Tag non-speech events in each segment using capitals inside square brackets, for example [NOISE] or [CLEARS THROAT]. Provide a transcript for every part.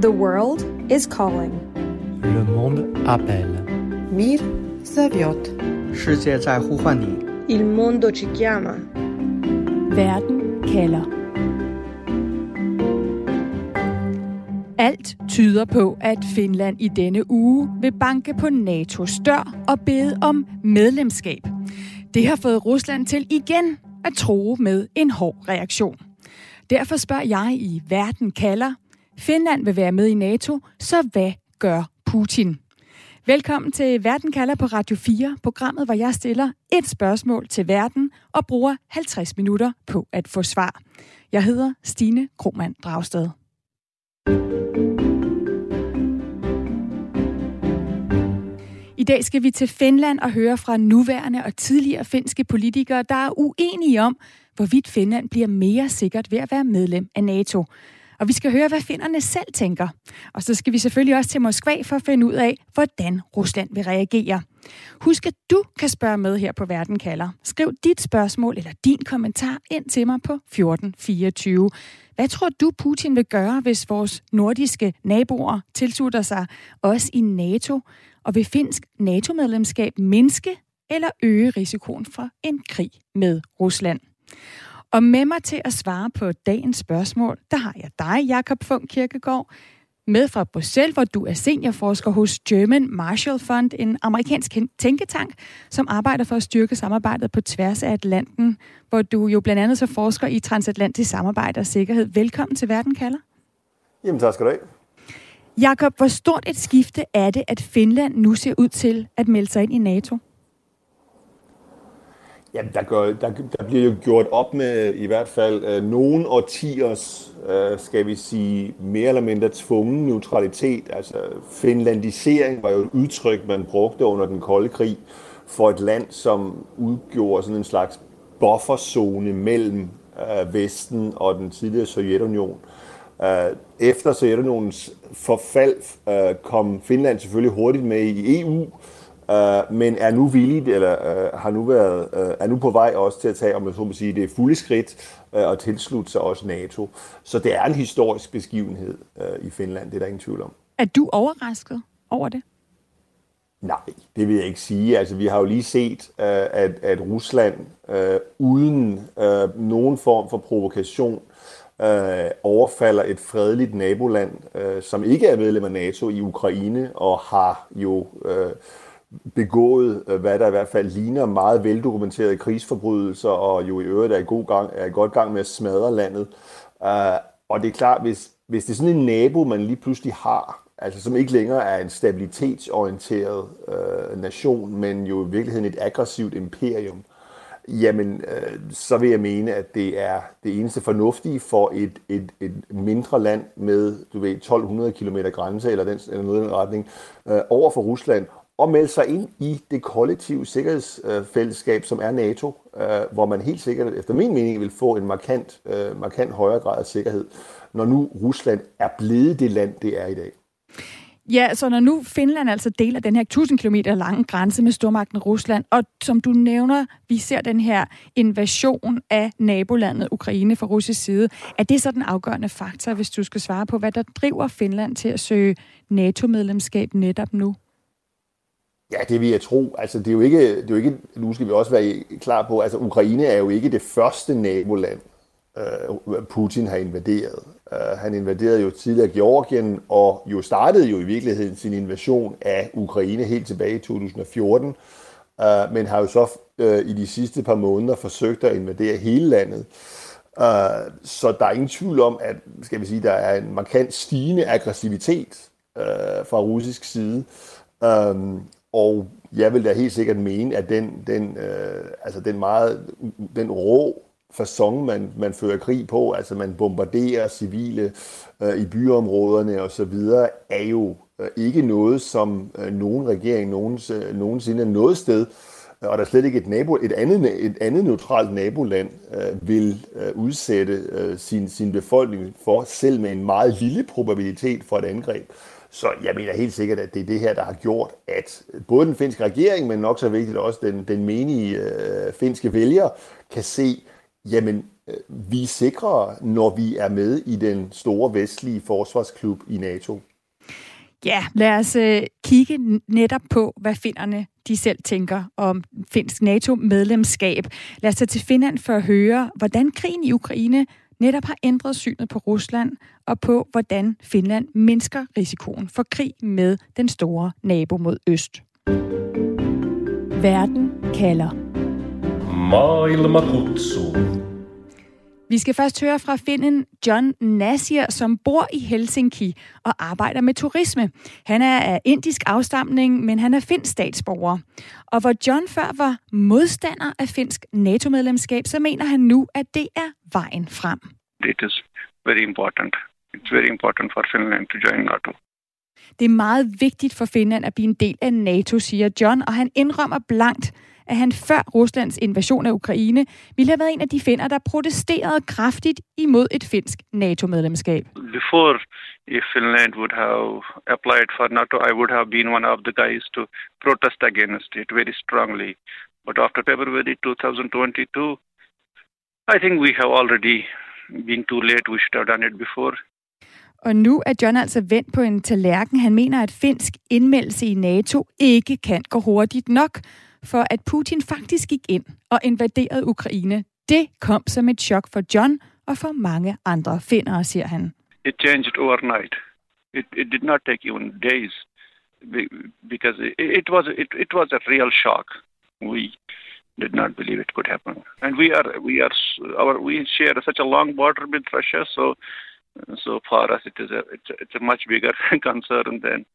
The world is calling. Le monde appelle. Mir zaviot. 世界在呼唤你。Il mondo ci chiama. Verden kalder. Alt tyder på, at Finland i denne uge vil banke på NATO's dør og bede om medlemskab. Det har fået Rusland til igen at tro med en hård reaktion. Derfor spørger jeg i Verden kalder. Finland vil være med i NATO, så hvad gør Putin? Velkommen til Verden kalder på Radio 4, programmet, hvor jeg stiller et spørgsmål til verden og bruger 50 minutter på at få svar. Jeg hedder Stine Kromand Dragsted. I dag skal vi til Finland og høre fra nuværende og tidligere finske politikere, der er uenige om, hvorvidt Finland bliver mere sikkert ved at være medlem af NATO. Og vi skal høre, hvad finnerne selv tænker. Og så skal vi selvfølgelig også til Moskva for at finde ud af, hvordan Rusland vil reagere. Husk, at du kan spørge med her på Verden kalder. Skriv dit spørgsmål eller din kommentar ind til mig på 1424. Hvad tror du, Putin vil gøre, hvis vores nordiske naboer tilslutter sig os i NATO? Og vil finsk NATO-medlemskab mindske eller øge risikoen for en krig med Rusland? Og med mig til at svare på dagens spørgsmål, der har jeg dig, Jakob Funk Kirkegaard, med fra Bruxelles, hvor du er seniorforsker hos German Marshall Fund, en amerikansk tænketank, som arbejder for at styrke samarbejdet på tværs af Atlanten, hvor du jo blandt andet så forsker i transatlantisk samarbejde og sikkerhed. Velkommen til Verden kalder. Jamen tak skal du have. Jakob, hvor stort et skifte er det, at Finland nu ser ud til at melde sig ind i NATO? Jamen, der, gør, der, der bliver jo gjort op med i hvert fald øh, nogle årtiers, øh, skal vi sige, mere eller mindre tvungen neutralitet. Altså, finlandisering var jo et udtryk, man brugte under den kolde krig for et land, som udgjorde sådan en slags bufferzone mellem øh, Vesten og den tidligere Sovjetunion. Øh, efter Sovjetunionens forfald øh, kom Finland selvfølgelig hurtigt med i EU, Uh, men er nu villig, eller uh, har nu været, uh, er nu på vej også til at tage, om man så må sige, det er fulde skridt og tilslutte sig også NATO. Så det er en historisk begivenhed uh, i Finland, det er der ingen tvivl om. Er du overrasket over det? Nej, det vil jeg ikke sige. Altså, vi har jo lige set, uh, at, at Rusland uh, uden uh, nogen form for provokation uh, overfalder et fredeligt naboland, uh, som ikke er medlem af NATO i Ukraine, og har jo uh, begået, øh, hvad der i hvert fald ligner meget veldokumenterede krigsforbrydelser, og jo i øvrigt er i, god gang, er i godt gang med at smadre landet. Uh, og det er klart, hvis, hvis det er sådan en nabo, man lige pludselig har, altså som ikke længere er en stabilitetsorienteret uh, nation, men jo i virkeligheden et aggressivt imperium, jamen øh, så vil jeg mene, at det er det eneste fornuftige for et, et, et mindre land med du ved, 1200 km grænse eller, den, eller noget i den retning øh, over for Rusland, og melde sig ind i det kollektive sikkerhedsfællesskab, som er NATO, øh, hvor man helt sikkert, efter min mening, vil få en markant, øh, markant højere grad af sikkerhed, når nu Rusland er blevet det land, det er i dag. Ja, så når nu Finland altså deler den her 1000 km lange grænse med stormagten Rusland, og som du nævner, vi ser den her invasion af nabolandet Ukraine fra russisk side, er det så den afgørende faktor, hvis du skal svare på, hvad der driver Finland til at søge NATO-medlemskab netop nu? Ja, det vil jeg tro. Altså, det er jo ikke, det er jo ikke, nu skal vi også være klar på, altså Ukraine er jo ikke det første naboland, uh, Putin har invaderet. Uh, han invaderede jo tidligere Georgien, og jo startede jo i virkeligheden sin invasion af Ukraine helt tilbage i 2014, uh, øh, men har jo så i de sidste par måneder forsøgt at invadere hele landet. Uh, så der er ingen tvivl om, at skal vi sige, der er en markant stigende aggressivitet uh, fra russisk side. Um, og jeg vil da helt sikkert mene, at den, den, øh, altså den meget den rå fasong, man, man fører krig på, altså man bombarderer civile øh, i byområderne og så videre, er jo øh, ikke noget, som øh, nogen regering nogens, øh, nogensinde noget sted, øh, og der er slet ikke et, nabo, et, andet, et andet neutralt naboland øh, vil øh, udsætte øh, sin, sin befolkning for, selv med en meget lille probabilitet for et angreb. Så jeg mener helt sikkert, at det er det her, der har gjort, at både den finske regering, men nok så vigtigt også den, den menige øh, finske vælger, kan se, jamen øh, vi er sikre, når vi er med i den store vestlige forsvarsklub i NATO. Ja, lad os øh, kigge netop på, hvad finderne de selv tænker om finsk NATO-medlemskab. Lad os tage til Finland for at høre, hvordan krigen i Ukraine netop har ændret synet på Rusland og på, hvordan Finland mindsker risikoen for krig med den store nabo mod øst. Verden kalder. Maailma kutsuu. Vi skal først høre fra finden John Nasir, som bor i Helsinki og arbejder med turisme. Han er af indisk afstamning, men han er finsk statsborger. Og hvor John før var modstander af finsk NATO-medlemskab, så mener han nu, at det er vejen frem. It is very important. It's very important for Finland to join NATO. Det er meget vigtigt for Finland at blive en del af NATO, siger John, og han indrømmer blankt, at han før Ruslands invasion af Ukraine ville have været en af de finder, der protesterede kraftigt imod et finsk NATO-medlemskab. Before, if Finland would have applied for NATO, I would have been one of the guys to protest against it very strongly. But after February 2022, I think we have already been too late. We should have done it before. Og nu er John altså vendt på en tallerken. Han mener, at finsk indmeldelse i NATO ikke kan gå hurtigt nok, for at Putin faktisk gik ind og invaderede Ukraine. Det kom som et chok for John og for mange andre finder, siger han. It changed overnight. It, it did not take even days because it, it was it, it was a real shock. We did not believe it could happen, and we are we are our we share such a long border with Russia, so so for us it is a it's a, it's a much bigger [LAUGHS] concern than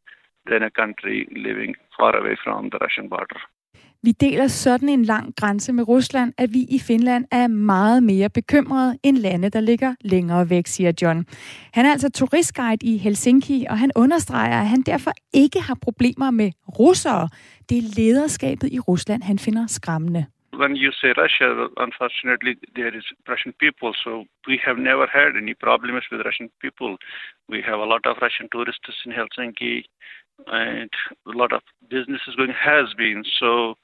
than a country living far away from the Russian border. Vi deler sådan en lang grænse med Rusland, at vi i Finland er meget mere bekymrede end lande, der ligger længere væk, siger John. Han er altså turistguide i Helsinki, og han understreger, at han derfor ikke har problemer med russere. Det er lederskabet i Rusland, han finder skræmmende. When you say Russia, unfortunately, there is Russian people, so we have never had any problems with Russian people. We have a lot of Russian tourists in Helsinki and a lot of businesses going has been. So,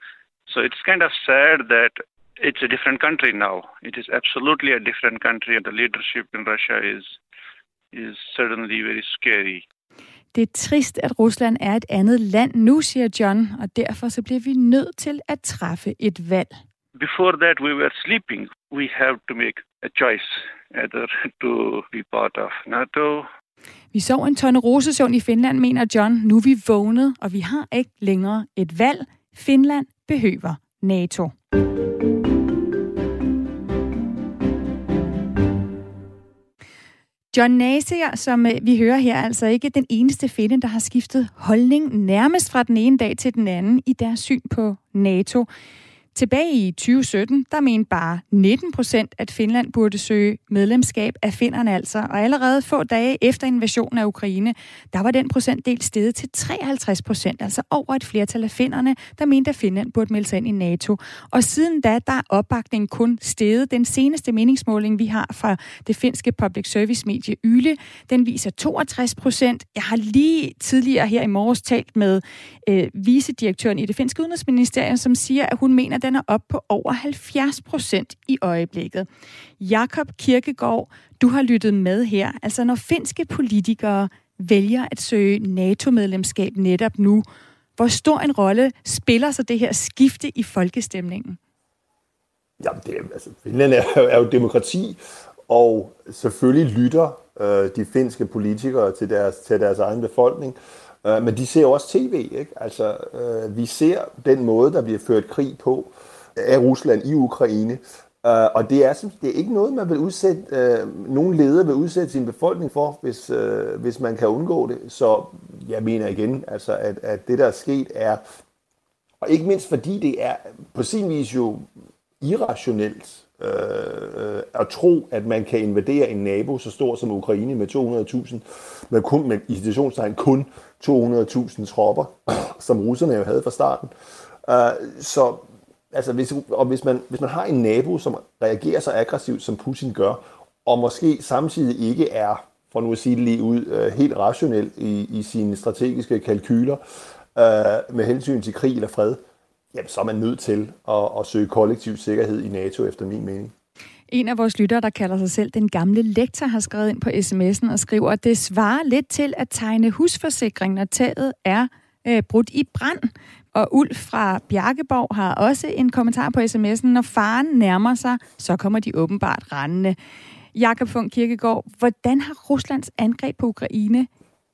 so it's kind of sad that it's a different country now. It is absolutely a different country, and the leadership in Russia is is certainly very scary. Det er trist, at Rusland er et andet land nu, siger John, og derfor så bliver vi nødt til at træffe et valg. Before that, we were sleeping. We have to make a choice either to be part of NATO vi sov en tonne rosesøvn i Finland, mener John. Nu er vi vågnet, og vi har ikke længere et valg. Finland behøver NATO. John Nasier, som øh, vi hører her, er altså ikke den eneste finde, der har skiftet holdning nærmest fra den ene dag til den anden i deres syn på NATO. Tilbage i 2017, der mente bare 19 procent, at Finland burde søge medlemskab af finderne altså. Og allerede få dage efter invasionen af Ukraine, der var den procentdel steget til 53 procent, altså over et flertal af finderne, der mente, at Finland burde melde sig ind i NATO. Og siden da, der er opbakningen kun steget. Den seneste meningsmåling, vi har fra det finske public service medie Yle, den viser 62 procent. Jeg har lige tidligere her i morges talt med øh, vicedirektøren i det finske udenrigsministerium, som siger, at hun mener, den er op på over 70 procent i øjeblikket. Jakob Kirkegaard, du har lyttet med her. Altså når finske politikere vælger at søge NATO-medlemskab netop nu, hvor stor en rolle spiller så det her skifte i folkestemningen? Jamen, det er, altså, Finland er, er jo demokrati, og selvfølgelig lytter øh, de finske politikere til deres, til deres egen befolkning. Øh, men de ser også tv, ikke? Altså, øh, vi ser den måde, der bliver ført krig på af Rusland i Ukraine. Uh, og det er, det er ikke noget, man vil udsætte, uh, nogen leder vil udsætte sin befolkning for, hvis, uh, hvis man kan undgå det. Så jeg mener igen, altså, at, at det, der er sket, er, og ikke mindst fordi det er på sin vis jo irrationelt øh, øh, at tro, at man kan invadere en nabo så stor som Ukraine med 200.000, med kun med i situationstegn kun 200.000 tropper, [CLEARS THROAT] som russerne jo havde fra starten. Uh, så altså hvis, og hvis man, hvis man har en nabo, som reagerer så aggressivt, som Putin gør, og måske samtidig ikke er, for nu at sige det lige ud, uh, helt rationel i, i sine strategiske kalkyler uh, med hensyn til krig eller fred, jamen, så er man nødt til at, at søge kollektiv sikkerhed i NATO, efter min mening. En af vores lyttere, der kalder sig selv den gamle lektor, har skrevet ind på sms'en og skriver, at det svarer lidt til at tegne husforsikring, når taget er øh, brudt i brand. Og Ulf fra Bjarkeborg har også en kommentar på sms'en. Når faren nærmer sig, så kommer de åbenbart rendende. Jakob Funk Kirkegaard, hvordan har Ruslands angreb på Ukraine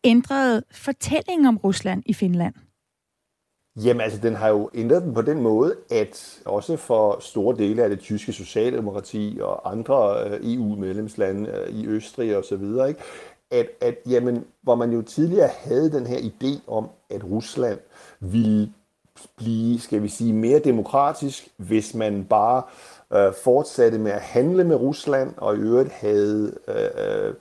ændret fortællingen om Rusland i Finland? Jamen altså, den har jo ændret den på den måde, at også for store dele af det tyske socialdemokrati og andre øh, EU-medlemslande øh, i Østrig og så videre, ikke? At, at jamen, hvor man jo tidligere havde den her idé om, at Rusland ville blive, skal vi sige, mere demokratisk, hvis man bare øh, fortsatte med at handle med Rusland, og i øvrigt havde, øh, øh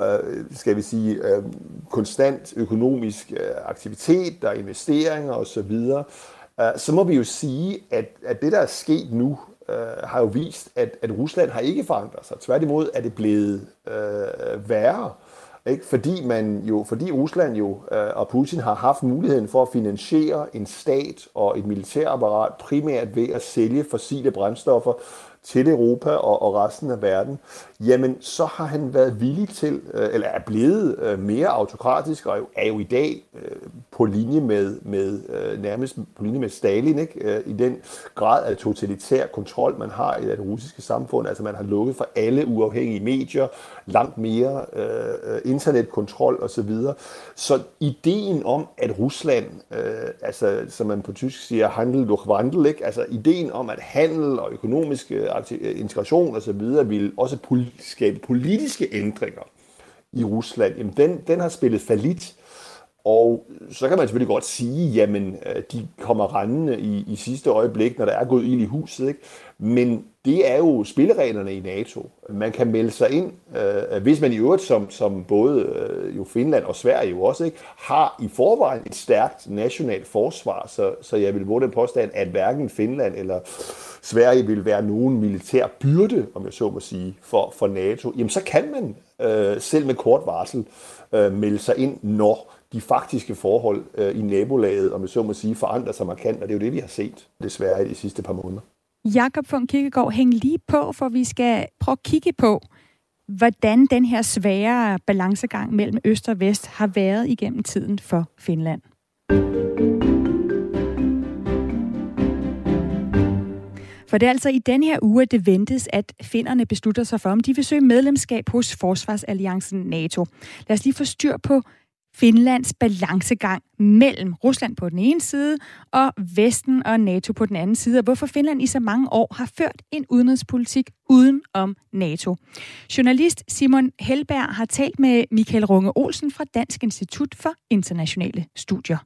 Øh, skal vi sige, øh, konstant økonomisk øh, aktivitet, aktivitet er investeringer osv., så må vi jo sige, at, at det, der er sket nu, øh, har jo vist, at, at Rusland har ikke forandret sig. Tværtimod er det blevet øh, værre. Ikke? Fordi, man jo, fordi Rusland jo øh, og Putin har haft muligheden for at finansiere en stat og et militærapparat primært ved at sælge fossile brændstoffer til Europa og, og resten af verden, jamen så har han været villig til, øh, eller er blevet øh, mere autokratisk, og er jo i dag øh, på linje med, med øh, nærmest på linje med Stalin, ikke? Øh, i den grad af totalitær kontrol, man har i det russiske samfund. Altså man har lukket for alle uafhængige medier, langt mere øh, øh internetkontrol osv. Så, så ideen om, at Rusland, øh, altså som man på tysk siger, handel durch Wandel, ikke? altså ideen om, at handel og økonomisk øh, øh, integration osv. vil også skabe politiske ændringer i Rusland, jamen den, den har spillet falit. Og så kan man selvfølgelig godt sige, jamen øh, de kommer rendende i, i sidste øjeblik, når der er gået ind i huset. Ikke? Men det er jo spillereglerne i NATO. Man kan melde sig ind, øh, hvis man i øvrigt, som, som både øh, jo Finland og Sverige jo også, ikke, har i forvejen et stærkt nationalt forsvar. Så, så jeg vil våge den påstand, at hverken Finland eller Sverige vil være nogen militær byrde, om jeg så må sige, for, for NATO, jamen så kan man øh, selv med kort varsel øh, melde sig ind, når de faktiske forhold øh, i nabolaget, om jeg så må sige, forandrer sig markant, og det er jo det, vi har set desværre i de sidste par måneder. Jakob von Kirkegaard, hæng lige på, for vi skal prøve at kigge på, hvordan den her svære balancegang mellem øst og vest har været igennem tiden for Finland. For det er altså i den her uge, at det ventes, at finderne beslutter sig for, om de vil søge medlemskab hos Forsvarsalliancen NATO. Lad os lige få styr på Finlands balancegang mellem Rusland på den ene side og Vesten og NATO på den anden side, og hvorfor Finland i så mange år har ført en udenrigspolitik uden om NATO. Journalist Simon Helberg har talt med Michael Runge Olsen fra Dansk Institut for Internationale Studier.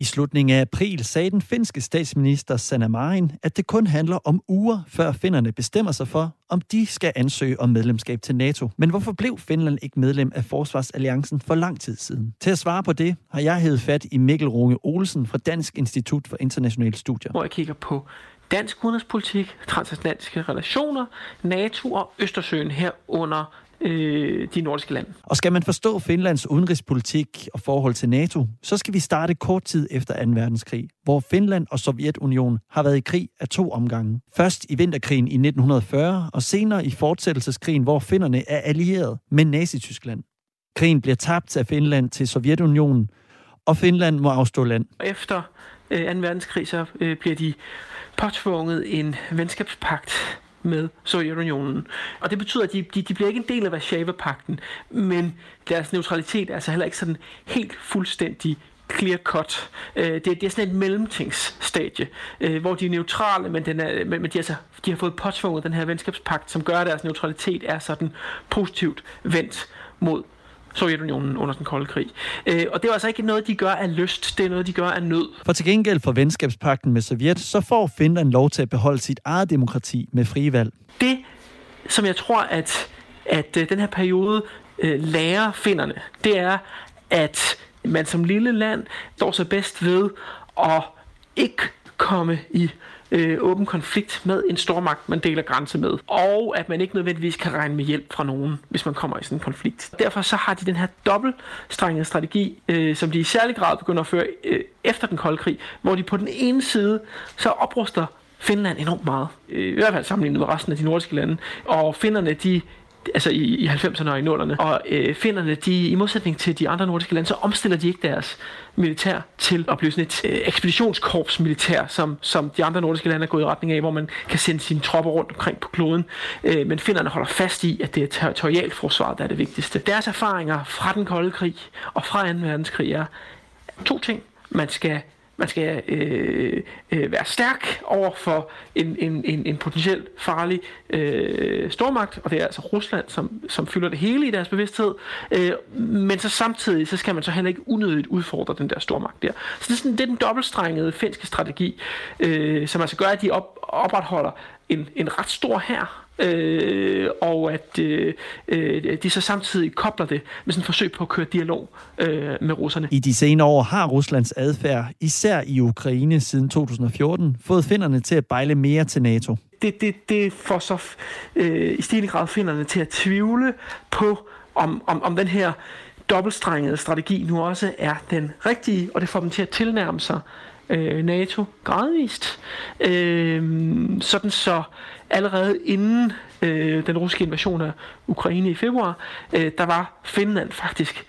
I slutningen af april sagde den finske statsminister Sanna Marin, at det kun handler om uger, før finnerne bestemmer sig for, om de skal ansøge om medlemskab til NATO. Men hvorfor blev Finland ikke medlem af Forsvarsalliancen for lang tid siden? Til at svare på det har jeg hævet fat i Mikkel Runge Olsen fra Dansk Institut for Internationale Studier. Hvor jeg kigger på dansk udenrigspolitik, transatlantiske relationer, NATO og Østersøen herunder øh, de nordiske lande. Og skal man forstå Finlands udenrigspolitik og forhold til NATO, så skal vi starte kort tid efter 2. verdenskrig, hvor Finland og Sovjetunionen har været i krig af to omgange. Først i vinterkrigen i 1940, og senere i fortsættelseskrigen, hvor finnerne er allieret med Nazi-Tyskland. Krigen bliver tabt af Finland til Sovjetunionen, og Finland må afstå land. Efter øh, 2. verdenskrig så øh, bliver de påtvunget en venskabspagt med Sovjetunionen. Og det betyder, at de, de, de bliver ikke en del af Varsava-pakten, men deres neutralitet er altså heller ikke sådan helt fuldstændig clear cut. Øh, det, det er sådan et mellemtingsstadie, øh, hvor de er neutrale, men, den er, men de, altså, de har fået påtvunget den her venskabspagt, som gør, at deres neutralitet er sådan positivt vendt mod Sovjetunionen under den kolde krig. Øh, og det er altså ikke noget, de gør af lyst, det er noget, de gør af nød. For til gengæld for venskabspakten med Sovjet, så får Finland lov til at beholde sit eget demokrati med frie valg. Det, som jeg tror, at, at øh, den her periode øh, lærer finderne, det er, at man som lille land står sig bedst ved at ikke komme i øh, åben konflikt med en stormagt, man deler grænse med. Og at man ikke nødvendigvis kan regne med hjælp fra nogen, hvis man kommer i sådan en konflikt. Derfor så har de den her dobbeltstrengede strategi, øh, som de i særlig grad begynder at føre øh, efter den kolde krig, hvor de på den ene side så opruster Finland enormt meget. Øh, I hvert fald sammenlignet med resten af de nordiske lande. Og finnerne, de altså i, i 90'erne og i 0'erne. Og øh, finnerne, de, i modsætning til de andre nordiske lande, så omstiller de ikke deres militær til at blive sådan et øh, ekspeditionskorps militær, som, som de andre nordiske lande er gået i retning af, hvor man kan sende sine tropper rundt omkring på kloden. Øh, men finnerne holder fast i, at det er territorialforsvaret, der er det vigtigste. Deres erfaringer fra den kolde krig og fra 2. verdenskrig er to ting. Man skal man skal øh, øh, være stærk over for en, en, en, en potentielt farlig øh, stormagt, og det er altså Rusland, som, som fylder det hele i deres bevidsthed. Øh, men så samtidig, så skal man så heller ikke unødigt udfordre den der stormagt der. Så det er, sådan, det er den dobbeltstrengede finske strategi, øh, som altså gør, at de op, opretholder en, en ret stor her øh, og at øh, øh, de så samtidig kobler det med sådan et forsøg på at køre dialog øh, med russerne. I de senere år har Ruslands adfærd, især i Ukraine siden 2014, fået finderne til at bejle mere til NATO. Det, det, det får så øh, i stigende grad finderne til at tvivle på, om, om, om den her dobbeltstrengede strategi nu også er den rigtige, og det får dem til at tilnærme sig øh, NATO gradvist. Øh, sådan så allerede inden øh, den russiske invasion af Ukraine i februar, øh, der var Finland faktisk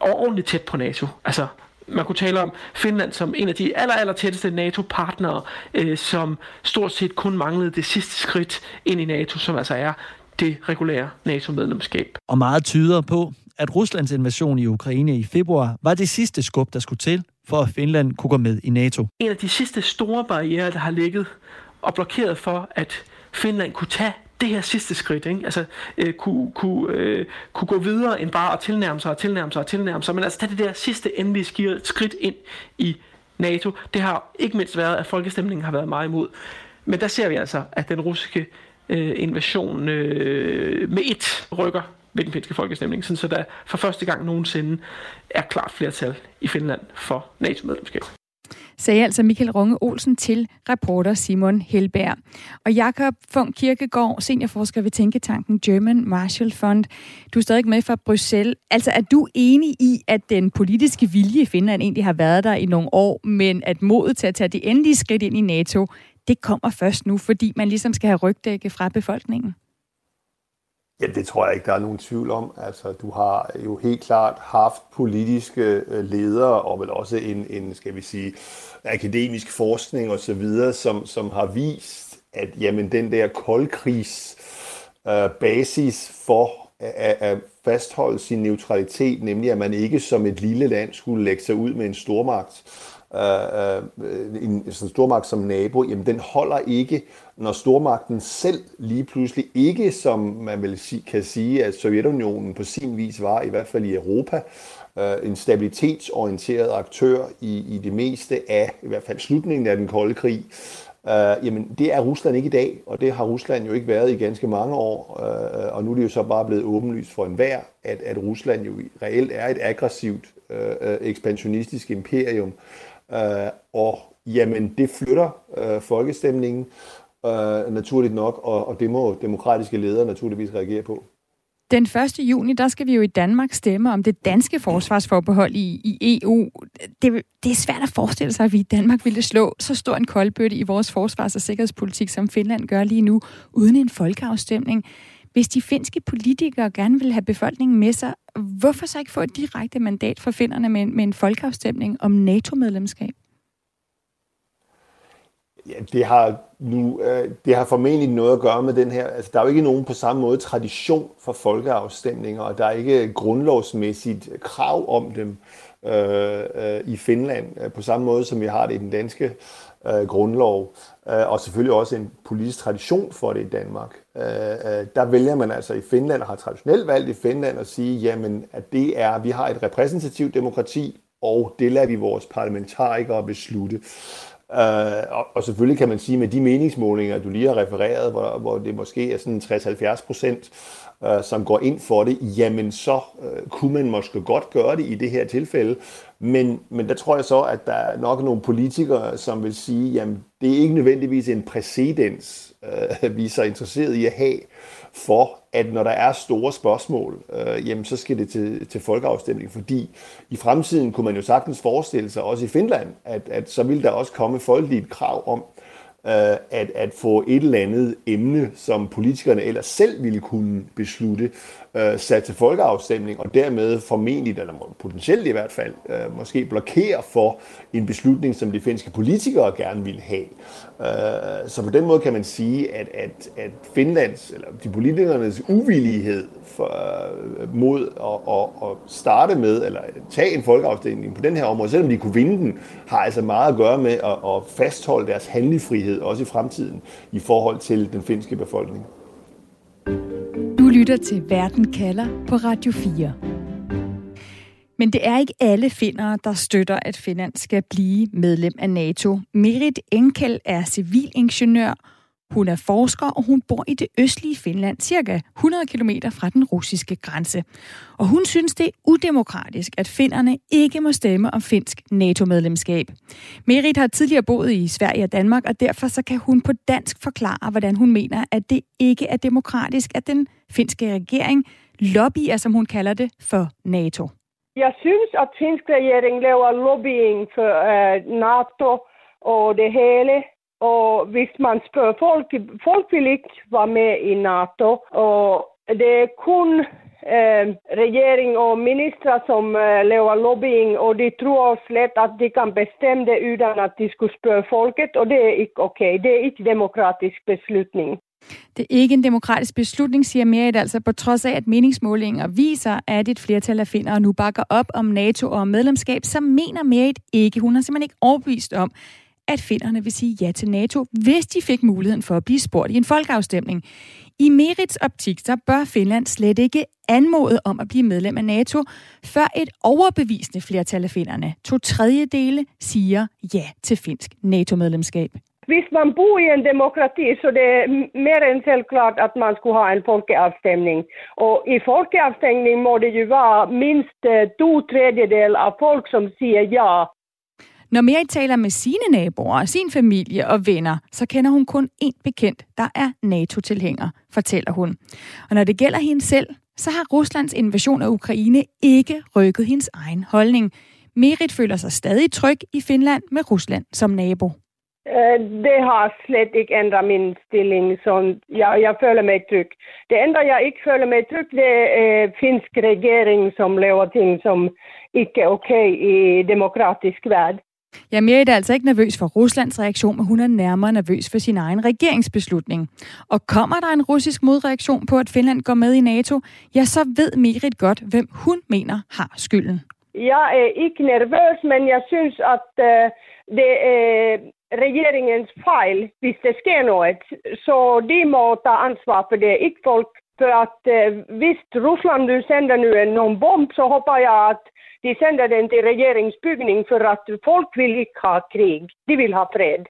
ordentligt tæt på NATO. Altså, man kunne tale om Finland som en af de aller, aller tætteste NATO-partnere, øh, som stort set kun manglede det sidste skridt ind i NATO, som altså er det regulære NATO-medlemskab. Og meget tyder på, at Ruslands invasion i Ukraine i februar var det sidste skub, der skulle til, for at Finland kunne gå med i NATO. En af de sidste store barriere, der har ligget og blokeret for, at Finland kunne tage det her sidste skridt, ikke? altså øh, kunne, kunne, øh, kunne gå videre end bare at tilnærme sig og tilnærme sig og tilnærme sig, men altså tage det der sidste endelige skridt ind i NATO. Det har ikke mindst været, at folkestemningen har været meget imod. Men der ser vi altså, at den russiske øh, invasion øh, med et rykker ved den finske folkestemning, sådan så der for første gang nogensinde er klart flertal i Finland for NATO-medlemskab sagde altså Michael Runge Olsen til reporter Simon Helberg. Og Jakob Funk Kirkegaard, seniorforsker ved Tænketanken German Marshall Fund. Du er stadig med fra Bruxelles. Altså er du enig i, at den politiske vilje i Finland egentlig har været der i nogle år, men at modet til at tage det endelige skridt ind i NATO, det kommer først nu, fordi man ligesom skal have rygdække fra befolkningen? Ja, det tror jeg ikke, der er nogen tvivl om. Altså, du har jo helt klart haft politiske øh, ledere, og vel også en, en skal vi sige, akademisk forskning osv., som, som har vist, at jamen, den der koldkrigs øh, basis for at, at fastholde sin neutralitet, nemlig at man ikke som et lille land skulle lægge sig ud med en stormagt, øh, øh en sådan stormagt som nabo, jamen den holder ikke, når stormagten selv lige pludselig ikke, som man vil sige, kan sige, at Sovjetunionen på sin vis var, i hvert fald i Europa, øh, en stabilitetsorienteret aktør i, i det meste af, i hvert fald slutningen af den kolde krig, Uh, jamen, det er Rusland ikke i dag, og det har Rusland jo ikke været i ganske mange år, uh, og nu er det jo så bare blevet åbenlyst for enhver, at, at Rusland jo reelt er et aggressivt, uh, ekspansionistisk imperium, Øh, og jamen, det flytter øh, folkestemningen øh, naturligt nok, og, og det må demokratiske ledere naturligvis reagere på. Den 1. juni, der skal vi jo i Danmark stemme om det danske forsvarsforbehold i, i EU. Det, det er svært at forestille sig, at vi i Danmark ville slå så stor en koldbøtte i vores forsvars- og sikkerhedspolitik, som Finland gør lige nu, uden en folkeafstemning. Hvis de finske politikere gerne vil have befolkningen med sig, hvorfor så ikke få et direkte mandat for finderne med, med en folkeafstemning om NATO-medlemskab? Ja, det har, nu, øh, det har formentlig noget at gøre med den her. Altså, der er jo ikke nogen på samme måde tradition for folkeafstemninger, og der er ikke grundlovsmæssigt krav om dem øh, øh, i Finland, øh, på samme måde som vi har det i den danske øh, grundlov, øh, og selvfølgelig også en politisk tradition for det i Danmark. Øh, øh, der vælger man altså i Finland, og har traditionelt valgt i Finland at sige, jamen, at det er, vi har et repræsentativt demokrati, og det lader vi vores parlamentarikere beslutte. Uh, og, og selvfølgelig kan man sige, med de meningsmålinger, du lige har refereret, hvor, hvor det måske er sådan 60-70 procent, øh, som går ind for det, jamen så kunne man måske godt gøre det i det her tilfælde. Men, men der tror jeg så, at der er nok nogle politikere, som vil sige, jamen det er ikke nødvendigvis en præcedens, øh, vi er så interesseret i at have, for at når der er store spørgsmål, øh, jamen så skal det til, til folkeafstemning, fordi i fremtiden kunne man jo sagtens forestille sig, også i Finland, at, at så vil der også komme folkeligt krav om, øh, at, at få et eller andet emne, som politikerne ellers selv ville kunne beslutte, øh, sat til folkeafstemning, og dermed formentlig, eller potentielt i hvert fald, øh, måske blokere for en beslutning, som de finske politikere gerne ville have. Øh, så på den måde kan man sige, at, at, at Finlands, eller de politikernes uvillighed for, øh, mod at, at, at starte med, eller tage en folkeafstemning på den her område, selvom de kunne vinde den, har altså meget at gøre med at, at fastholde deres handlefrihed også i fremtiden i forhold til den finske befolkning. Lytter til Verden kalder på Radio 4. Men det er ikke alle finnere, der støtter, at Finland skal blive medlem af NATO. Merit Enkel er civilingeniør hun er forsker, og hun bor i det østlige Finland, cirka 100 km fra den russiske grænse. Og hun synes, det er udemokratisk, at finnerne ikke må stemme om finsk NATO-medlemskab. Merit har tidligere boet i Sverige og Danmark, og derfor så kan hun på dansk forklare, hvordan hun mener, at det ikke er demokratisk, at den finske regering lobbyer, som hun kalder det, for NATO. Jeg synes, at finsk regering laver lobbying for uh, NATO og det hele. Og hvis man spørger folk, folk vil ikke være med i NATO, og det er kun eh, regering og minister som eh, laver lobbying, og de tror slet at de kan bestemme det uden at de skulle spørge folket, og det er ikke okay. Det er ikke demokratisk beslutning. Det er ikke en demokratisk beslutning, siger Merit, altså på trods af, at meningsmålinger viser, at et flertal af finder nu bakker op om NATO og medlemskab, så mener Merit ikke. Hun er simpelthen ikke overbevist om, at finnerne vil sige ja til NATO, hvis de fik muligheden for at blive spurgt i en folkeafstemning. I Merits optik, så bør Finland slet ikke anmode om at blive medlem af NATO, før et overbevisende flertal af finnerne, to tredjedele, siger ja til finsk NATO-medlemskab. Visst, man bor i en demokrati, så det är mer än självklart att man skulle ha en folkeavstämning. Och i folkeavstämning må det ju vara minst eh, två tredjedel av folk, som säger ja når Mary taler med sine naboer, sin familie og venner, så kender hun kun én bekendt, der er NATO-tilhænger, fortæller hun. Og når det gælder hende selv, så har Ruslands invasion af Ukraine ikke rykket hendes egen holdning. Merit føler sig stadig tryg i Finland med Rusland som nabo. Øh, det har slet ikke ændret min stilling, så jeg, jeg føler mig tryg. Det enda jeg ikke føler mig tryg, det er øh, finsk regering, som laver ting, som ikke er okay i demokratisk verden. Ja, Merit er altså ikke nervøs for Ruslands reaktion, men hun er nærmere nervøs for sin egen regeringsbeslutning. Og kommer der en russisk modreaktion på, at Finland går med i NATO, ja, så ved Merit godt, hvem hun mener har skylden. Jeg er ikke nervøs, men jeg synes, at uh, det er regeringens fejl, hvis det sker noget. Så de må tage ansvar for det, ikke folk. For at uh, hvis Rusland nu sender nu en nogen bomb, så håber jeg, at de sender den til regeringsbygning for at folk vil ikke have krig. De vil have fred.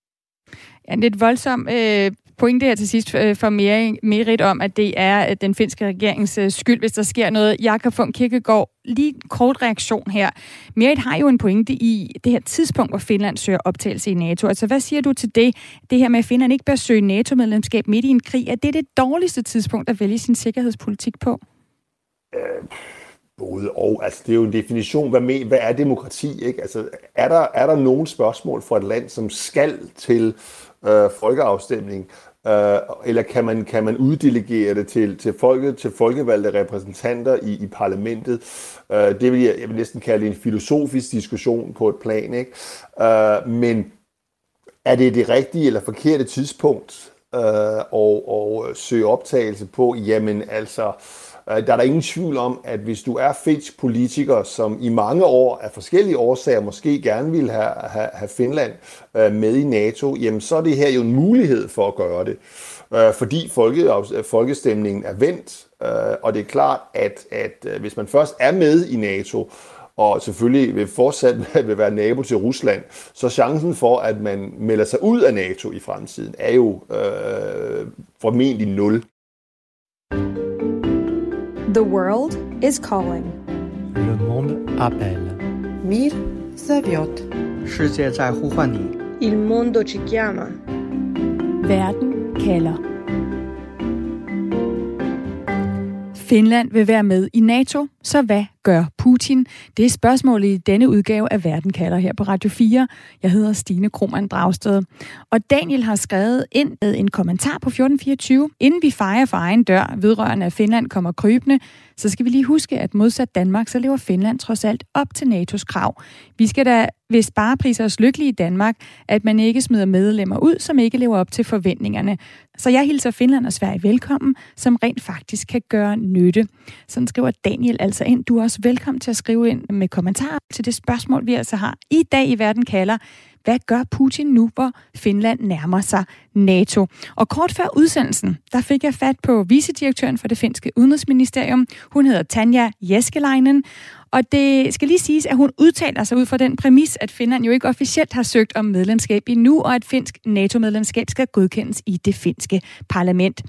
Ja, lidt voldsom øh, pointe her til sidst øh, for Merit om, at det er øh, den finske regerings øh, skyld, hvis der sker noget. Jakob von Kirkegaard, lige en kort reaktion her. Merit har jo en pointe i det her tidspunkt, hvor Finland søger optagelse i NATO. Altså, hvad siger du til det? Det her med, at Finland ikke bør søge NATO-medlemskab midt i en krig. Er det det dårligste tidspunkt at vælge sin sikkerhedspolitik på? Øh både og. Altså, det er jo en definition, hvad, med, hvad er demokrati? Ikke? Altså, er, der, er der nogen spørgsmål for et land, som skal til øh, folkeafstemning, øh, eller kan man, kan man uddelegere det til, til, folket, til folkevalgte repræsentanter i, i parlamentet? Øh, det vil jeg, jeg vil næsten kalde en filosofisk diskussion på et plan. Ikke? Øh, men er det det rigtige eller forkerte tidspunkt øh, at, at søge optagelse på? Jamen altså... Øh, Øh, Øh, der er der ingen tvivl om, at hvis du er finsk politiker, som i mange år af forskellige årsager måske gerne vil have, have, have Finland øh, med i NATO, jamen så er det her jo en mulighed for at gøre det. Øh, fordi folke, folkestemningen er vendt, og det er klart, at, at hvis man først er med i NATO, og selvfølgelig vil fortsat [LAUGHS] vil være nabo til Rusland, så chancen for, at man melder sig ud af NATO i fremtiden, er jo øh, formentlig nul. The world is calling. Le monde appelle. Mir зовет. 世界在呼唤你。Il mondo ci chiama. Verden kalder. Finland vil være med i NATO, så hvad gør Putin? Det er spørgsmålet i denne udgave af Verden kalder her på Radio 4. Jeg hedder Stine Krohmann Dragsted. Og Daniel har skrevet ind med en kommentar på 1424. Inden vi fejrer for egen dør vedrørende, at Finland kommer krybende, så skal vi lige huske, at modsat Danmark, så lever Finland trods alt op til NATO's krav. Vi skal da hvis bare priser os lykkelige i Danmark, at man ikke smider medlemmer ud, som ikke lever op til forventningerne. Så jeg hilser Finland og Sverige velkommen, som rent faktisk kan gøre nytte. Sådan skriver Daniel altså ind. Du er også velkommen til at skrive ind med kommentarer til det spørgsmål, vi altså har i dag i Verden kalder. Hvad gør Putin nu, hvor Finland nærmer sig NATO? Og kort før udsendelsen, der fik jeg fat på vicedirektøren for det finske udenrigsministerium. Hun hedder Tanja Jeskelainen, og det skal lige siges, at hun udtaler sig ud fra den præmis, at Finland jo ikke officielt har søgt om medlemskab endnu, og at finsk NATO-medlemskab skal godkendes i det finske parlament.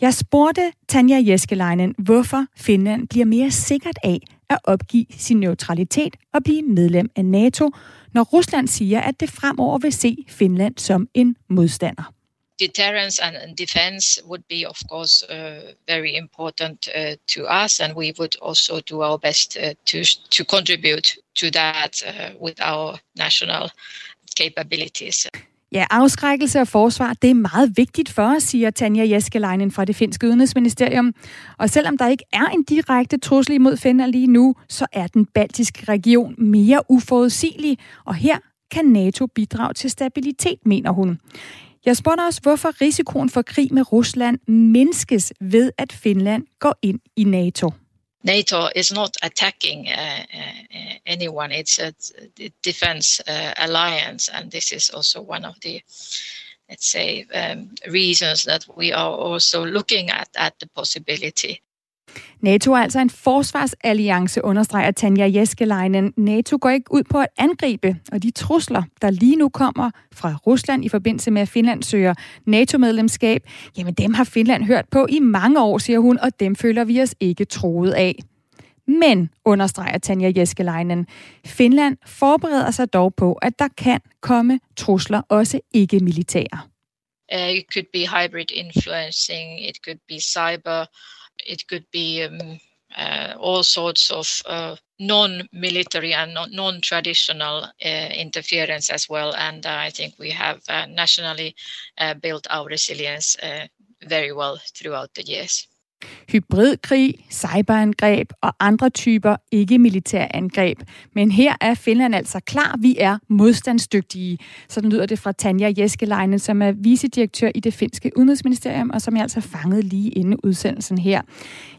Jeg spurgte Tanja Jeskelainen, hvorfor Finland bliver mere sikkert af at opgive sin neutralitet og blive medlem af NATO, når Rusland siger, at det fremover vil se Finland som en modstander deterrence and, defense would be, of course, uh, very important uh, to us, and we would also do our best uh, to to contribute to that uh, with our national capabilities. Ja, afskrækkelse og forsvar, det er meget vigtigt for os, siger Tanja Jeskelainen fra det finske udenrigsministerium. Og selvom der ikke er en direkte trussel imod Finland lige nu, så er den baltiske region mere uforudsigelig, og her kan NATO bidrage til stabilitet, mener hun. Jeg spurgte også, hvorfor risikoen for krig med Rusland mindskes ved, at Finland går ind i NATO. NATO is not attacking uh, uh, uh anyone. It's a defense uh, alliance, and this is also one of the, let's say, um, reasons that we are also looking at at the possibility NATO er altså en forsvarsalliance, understreger Tanja Jeskelainen. NATO går ikke ud på at angribe, og de trusler, der lige nu kommer fra Rusland i forbindelse med, at Finland søger NATO-medlemskab, jamen dem har Finland hørt på i mange år, siger hun, og dem føler vi os ikke troet af. Men, understreger Tanja Jeskelainen, Finland forbereder sig dog på, at der kan komme trusler, også ikke militære. Uh, it could be hybrid influencing, it could be cyber, it could be um, uh, all sorts of uh, non-military and non-traditional uh, interference as well. And uh, I think we have uh, nationally uh, built our resilience uh, very well throughout the years hybridkrig, cyberangreb og andre typer ikke-militære angreb. Men her er Finland altså klar, vi er modstandsdygtige. Sådan lyder det fra Tanja Jeskeleinen, som er vicedirektør i det finske udenrigsministerium, og som jeg altså fanget lige inden udsendelsen her.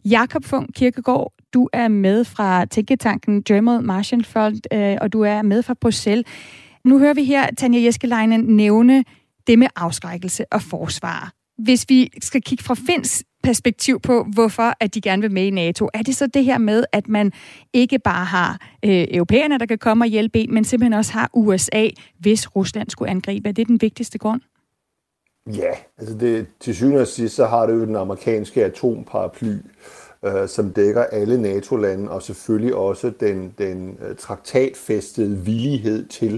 Jakob Funk Kirkegaard, du er med fra tænketanken German Martian Fund, øh, og du er med fra Bruxelles. Nu hører vi her Tanja Jeskeleinen nævne det med afskrækkelse og forsvar. Hvis vi skal kigge fra Finns perspektiv på, hvorfor at de gerne vil med i NATO. Er det så det her med, at man ikke bare har øh, europæerne, der kan komme og hjælpe en, men simpelthen også har USA, hvis Rusland skulle angribe? Er det den vigtigste grund? Ja, altså det, til syvende og sidst, så har det jo den amerikanske atomparaply, øh, som dækker alle NATO-lande, og selvfølgelig også den, den uh, traktatfæstede villighed til,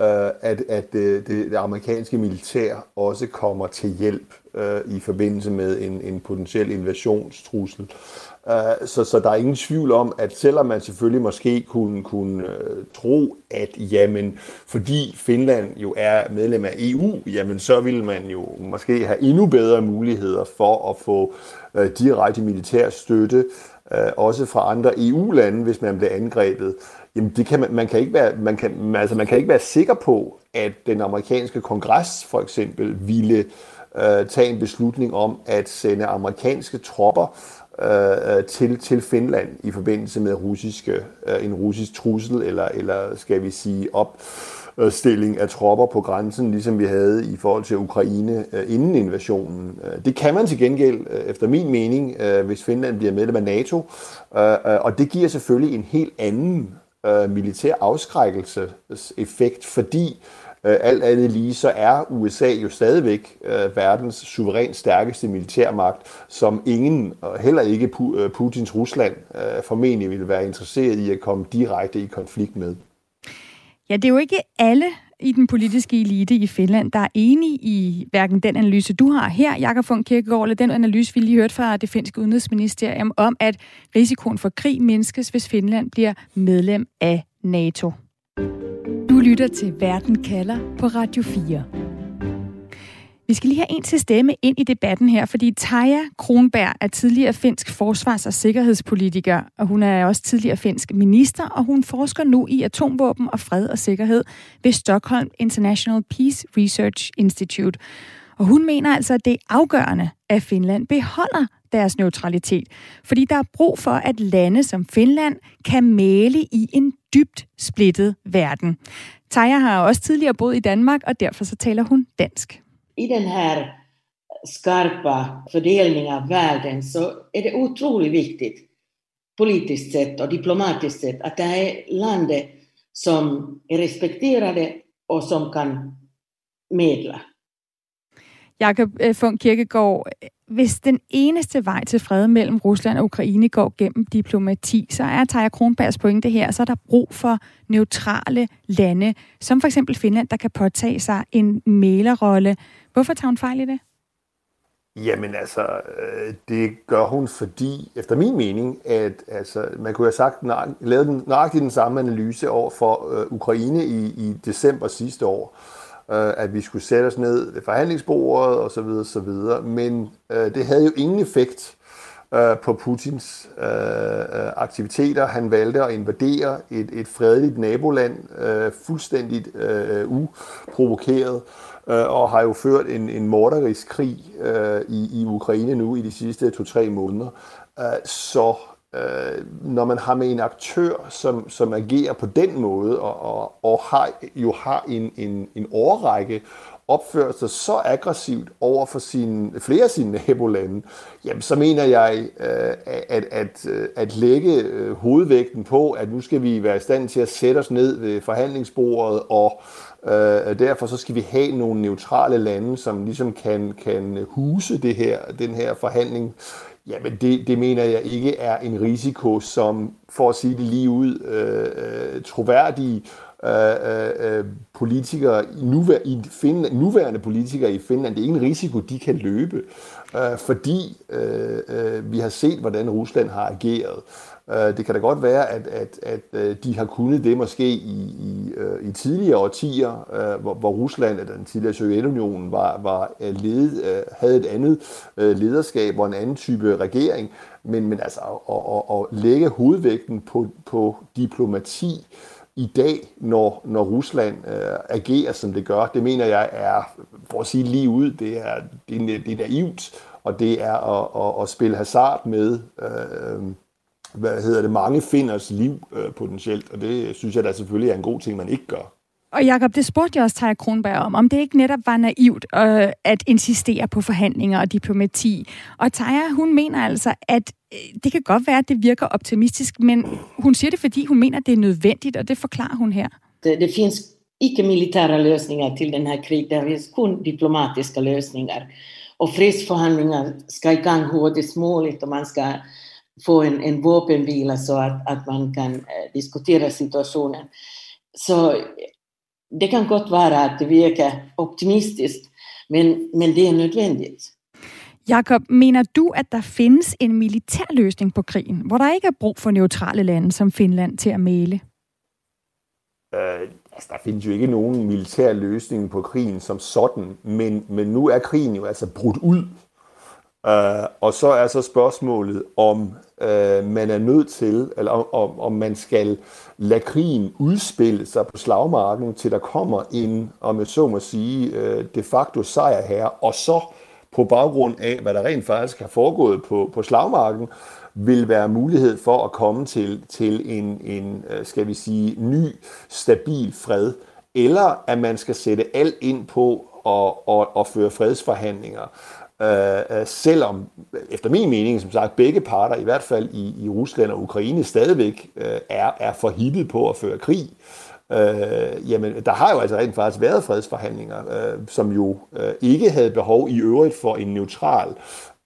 øh, at, at det, det, det amerikanske militær også kommer til hjælp øh, i forbindelse med en, en potentiel invasionstrussel. Øh, så, så der er ingen tvivl om, at selvom man selvfølgelig måske kunne, kunne øh, tro, at jamen, fordi Finland jo er medlem af EU, jamen så ville man jo måske have endnu bedre muligheder for at få øh, direkte militær støtte, øh, også fra andre EU-lande, hvis man bliver angrebet. Jamen det kan man, man, kan ikke være, man, kan, altså man kan ikke være sikker på, at den amerikanske kongres for eksempel ville øh, Øh, tage en beslutning om at sende amerikanske tropper øh, øh, til, til Finland i forbindelse med russiske, øh, en russisk trussel, eller, eller skal vi sige opstilling af tropper på grænsen, ligesom vi havde i forhold til Ukraine øh, inden invasionen. Øh, det kan man til gengæld, efter min mening, øh, hvis Finland bliver medlem af NATO, øh, og det giver selvfølgelig en helt anden militær afskrækkelseseffekt, fordi Øh, alt andet lige, så er USA jo stadigvæk øh, verdens suverænt stærkeste militærmagt, som ingen, og heller ikke øh, Putins Rusland, øh, formentlig vil være interesseret i at komme direkte i konflikt med. Ja, det er jo ikke alle i den politiske elite i Finland, der er enige i hverken den analyse, du har her, Jakob von Kirkegaard, eller den analyse, vi lige hørte fra det finske udenrigsministerium, om at risikoen for krig mindskes, hvis Finland bliver medlem af NATO. Du lytter til Verden kalder på Radio 4. Vi skal lige have en til stemme ind i debatten her, fordi Taja Kronberg er tidligere finsk forsvars- og sikkerhedspolitiker, og hun er også tidligere finsk minister, og hun forsker nu i atomvåben og fred og sikkerhed ved Stockholm International Peace Research Institute. Og hun mener altså, at det er afgørende, at Finland beholder deres neutralitet, fordi der er brug for, at lande som Finland kan male i en dybt splittet verden. Taja har også tidligere boet i Danmark, og derfor så taler hun dansk i den här skarpa fördelning av världen så är det otroligt viktigt politiskt sett och diplomatiskt sett att det här är landet som är respekterade och som kan medla. Jakob øh, Funk Kirkegaard, øh, hvis den eneste vej til fred mellem Rusland og Ukraine går gennem diplomati, så er Taja Kronbergs pointe her, så er der brug for neutrale lande, som for eksempel Finland, der kan påtage sig en mælerrolle. Hvorfor tager hun fejl i det? Jamen altså, øh, det gør hun, fordi, efter min mening, at altså, man kunne have sagt, lavet den, nøjagtigt den samme analyse over for øh, Ukraine i, i december sidste år, øh, øh, at vi skulle sætte os ned ved forhandlingsbordet og så videre, så videre. Men øh, det havde jo ingen effekt øh, på Putins øh, øh aktiviteter. Han valgte at invadere et, et fredeligt naboland øh, fuldstændigt øh, uprovokeret øh, og har jo ført en, en morderisk krig øh, i, i Ukraine nu i de sidste to-tre måneder. Øh, så øh, når man har med en aktør, som, som agerer på den måde, og, og, og har, jo har en, en, en årrække opført sig så aggressivt over for sine, flere af sine nabolande, jamen så mener jeg, øh, at, at, at øh, lægge øh, hovedvægten på, at nu skal vi være i stand til at sætte os ned ved forhandlingsbordet og Øh, derfor så skal vi have nogle neutrale lande, som ligesom kan, kan huse det her, den her forhandling. Jamen det, det mener jeg ikke er en risiko, som for at sige det lige ud, øh, øh troværdige øh, øh, øh, politikere, i, nuvær, i Finland, nuværende politikere i Finland, det er ikke en risiko, de kan løbe, øh, fordi øh, øh, vi har set, hvordan Rusland har ageret. Øh, det kan da godt være, at, at, at øh, de har kunnet det måske i, i, øh, i tidligere årtier, hvor, hvor Rusland, eller den tidligere Sovjetunionen, var, var ledet, havde et andet lederskab og en anden type regering. Men, men altså at, at, at lægge hovedvægten på, på diplomati i dag, når, når Rusland øh, agerer, som det gør, det mener jeg er, for at sige lige ud, det er, det er, det er naivt, og det er at, at, at spille hasard med øh, hvad hedder det, mange finders liv øh, potentielt, og det synes jeg da selvfølgelig er en god ting, man ikke gør. Og Jacob, det spurgte jeg også Taja Kronberg om, om det ikke netop var naivt øh, at insistere på forhandlinger og diplomati. Og Taja, hun mener altså, at øh, det kan godt være, at det virker optimistisk, men hun siger det, fordi hun mener, at det er nødvendigt, og det forklarer hun her. Det, det finns icke-militära lösningar till den här krig, det finns kun diplomatiska lösningar. Och fredsförhandlingar ska igång hårdast möjligt och man ska få en, en vapenvila så att, att man kan eh, diskutera situationen. Så det kan gott vara att det virker optimistiskt, men, men det är nödvändigt. Jakob, mener du, at der findes en militær løsning på krigen, hvor der ikke er brug for neutrale lande som Finland til at male? Øh, altså, der findes jo ikke nogen militær løsning på krigen som sådan, men, men nu er krigen jo altså brudt ud Uh, og så er så spørgsmålet, om uh, man er nødt til, eller om, om man skal lade krigen udspille sig på slagmarken, til der kommer en, om jeg så må sige, uh, de facto sejr her, og så på baggrund af, hvad der rent faktisk har foregået på, på slagmarken, vil være mulighed for at komme til, til en, en, skal vi sige, ny, stabil fred, eller at man skal sætte alt ind på at, at, at føre fredsforhandlinger. Øh, øh, selvom, efter min mening, som sagt, begge parter, i hvert fald i, i Rusland og Ukraine, stadigvæk øh, er, er forhittet på at føre krig. Øh, jamen, der har jo altså rent faktisk været fredsforhandlinger, øh, som jo øh, ikke havde behov i øvrigt for en neutral